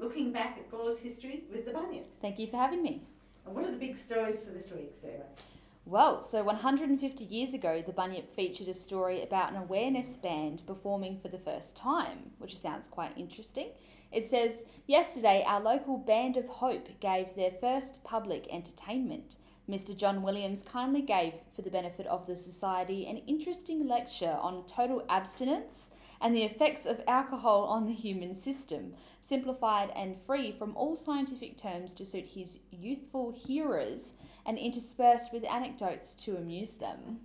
looking back at Gawler's history with the Bunyip. Thank you for having me. And what are the big stories for this week, Sarah? Well, so 150 years ago, the Bunyip featured a story about an awareness band performing for the first time, which sounds quite interesting. It says, Yesterday, our local Band of Hope gave their first public entertainment. Mr. John Williams kindly gave, for the benefit of the Society, an interesting lecture on total abstinence and the effects of alcohol on the human system, simplified and free from all scientific terms to suit his youthful hearers and interspersed with anecdotes to amuse them.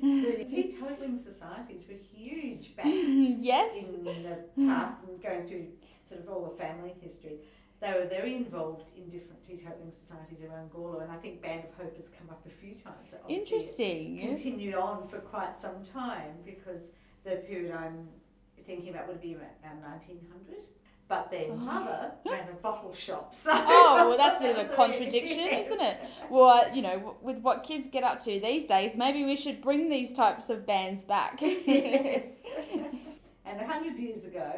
the teetotaling societies were huge back yes. in the past and going through sort of all the family history. They were very involved in different teetotaling societies around Gawler, and I think Band of Hope has come up a few times. So Interesting. It continued on for quite some time because the period I'm thinking about would be around 1900. But their Oh. mother ran a bottle shop. So Oh, well, that's a bit of a contradiction, yes. isn't it? Well, you know, w- with what kids get up to these days, maybe we should bring these types of bands back. yes. and a hundred years ago,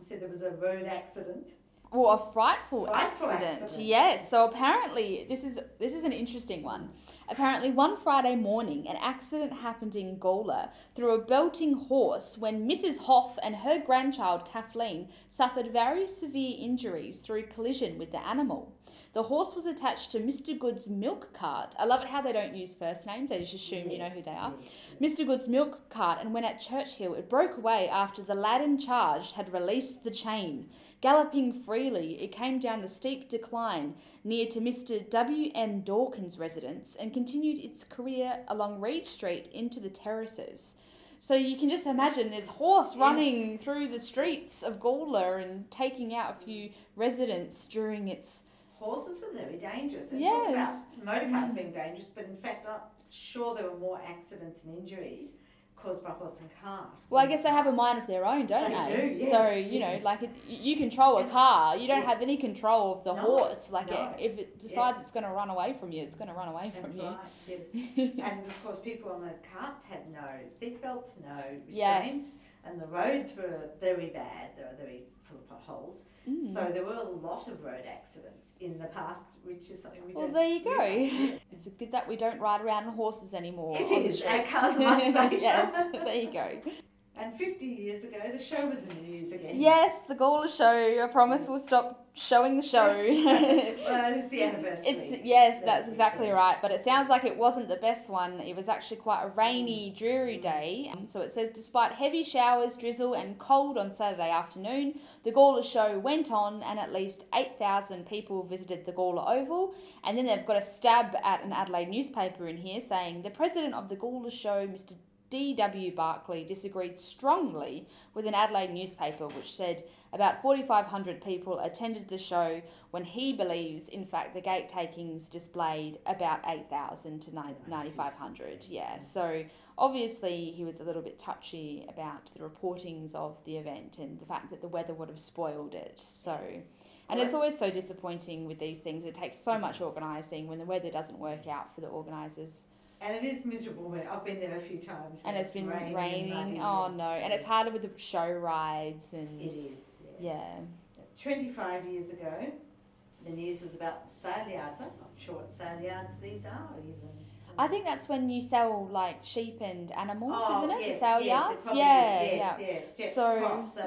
I said there was a road accident. Well, a frightful, Frightful accident. accident. Yes. So apparently, this is this is an interesting one. Apparently, one Friday morning, an accident happened in Gawler through a belting horse when Mrs. Hoff and her grandchild Kathleen suffered very severe injuries through collision with the animal. The horse was attached to Mr. Good's milk cart. I love it how they don't use first names; they just assume you know who they are. Mr. Good's milk cart, and when at Church Hill, it broke away after the lad in charge had released the chain. Galloping freely, it came down the steep decline near to Mr. W. M. Dawkins' residence and continued its career along Reed Street into the terraces. So you can just imagine this horse Yeah. running through the streets of Gawler and taking out a few residents during its. Horses were very dangerous. And Yes. talk about motor cars being dangerous, but in fact, I'm sure there were more accidents and injuries caused by horse and cart. Well, I guess they have a mind of their own, don't They they? do, yes, so you know, like it, you control a car, you don't yes. have any control of the No, horse. Like no. it, if it decides it's going to run away from you, it's going to run away That's from you. right, yes. and of course, people on the carts had no seatbelts, no restraints, Yes. And the roads were very bad. They were very full of potholes. Mm. So there were a lot of road accidents in the past, which is something we Well, don't. there you go. It's good that we don't ride around on horses anymore. It is. Our cars are much safer. yes, there you go. And 50 years ago, the show was in the news again. Yes, the Gawler show. I promise we'll stop showing the show. Well, it's the anniversary. It's yes, That's that's exactly thing. right. But it sounds like it wasn't the best one. It was actually quite a rainy, dreary day. Um, So it says, despite heavy showers, drizzle, and cold on Saturday afternoon, the Gawler show went on, and at least eight thousand people visited the Gawler Oval. And then they've got a stab at an Adelaide newspaper in here saying the president of the Gawler show, Mr. D.W. Barclay disagreed strongly with an Adelaide newspaper which said about 4,500 people attended the show when he believes, in fact, the gate takings displayed about 8,000 to 9 9,500. Yeah, so obviously he was a little bit touchy about the reportings of the event and the fact that the weather would have spoiled it. So. And it's always so disappointing with these things. It takes so much organising when the weather doesn't work out for the organisers. And it is miserable when I've been there a few times. And when it's been raining. raining. Oh no! And it's harder with the show rides and It is. Yeah. yeah. 25 years ago, the news was about sale yards. I'm not sure what sale yards these are even. I think that's when you sell like sheep and animals, Oh, isn't it? yes, the sale yes, yards. Yeah, yeah. yes, yeah. Jets So Cross, so yeah,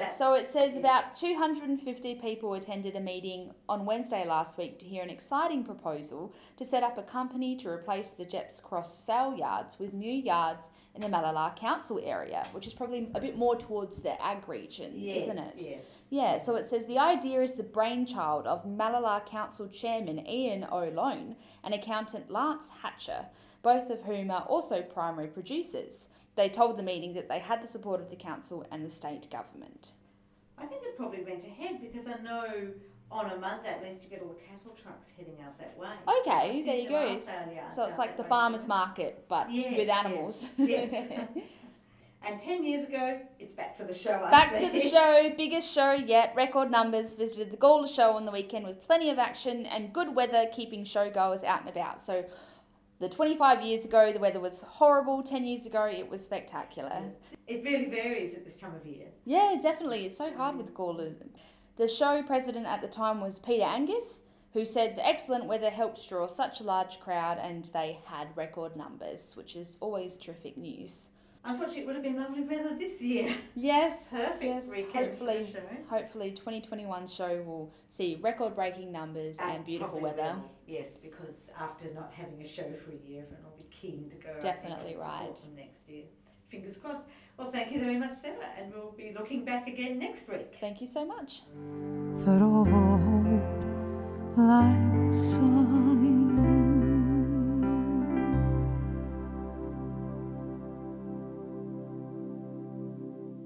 yes, so it says yeah. about 250 people attended a meeting on Wednesday last week to hear an exciting proposal to set up a company to replace the Gepps Cross sale yards with new yards in the Mallala Council area, which is probably a bit more towards the ag region, yes, isn't it? Yes. Yeah, so it says the idea is the brainchild of Mallala Council Chairman Ian O'Lone and accountant Lance Hatcher, both of whom are also primary producers. They told the meeting that they had the support of the council and the state government. I think it probably went ahead because I know on a Monday at least you get all the cattle trucks heading out that way. Okay, see there you go. are sale yards So it's like the way, farmers so- market, but Yes, with yes, animals. yes. And 10 years ago, it's back to the show. I Back see. to the show, biggest show yet. Record numbers visited the Gawler show on the weekend with plenty of action and good weather keeping showgoers out and about. So, the 25 years ago, the weather was horrible. 10 years ago, it was spectacular. It really varies at this time of year. Yeah, definitely. It's so hard with Gawler. The show president at the time was Peter Angus, who said the excellent weather helped draw such a large crowd and they had record numbers, which is always terrific news. Unfortunately, it would have been lovely weather this year. Yes, Perfect yes. recap Hopefully, for the show. hopefully, 2021 show will see record-breaking numbers and, And beautiful weather. will, Yes, because after not having a show for a year, everyone will be keen to go. I think, Definitely and support right. them next year. Fingers crossed. Well, thank you very much, Sarah, and we'll be looking back again next week. Thank you so much.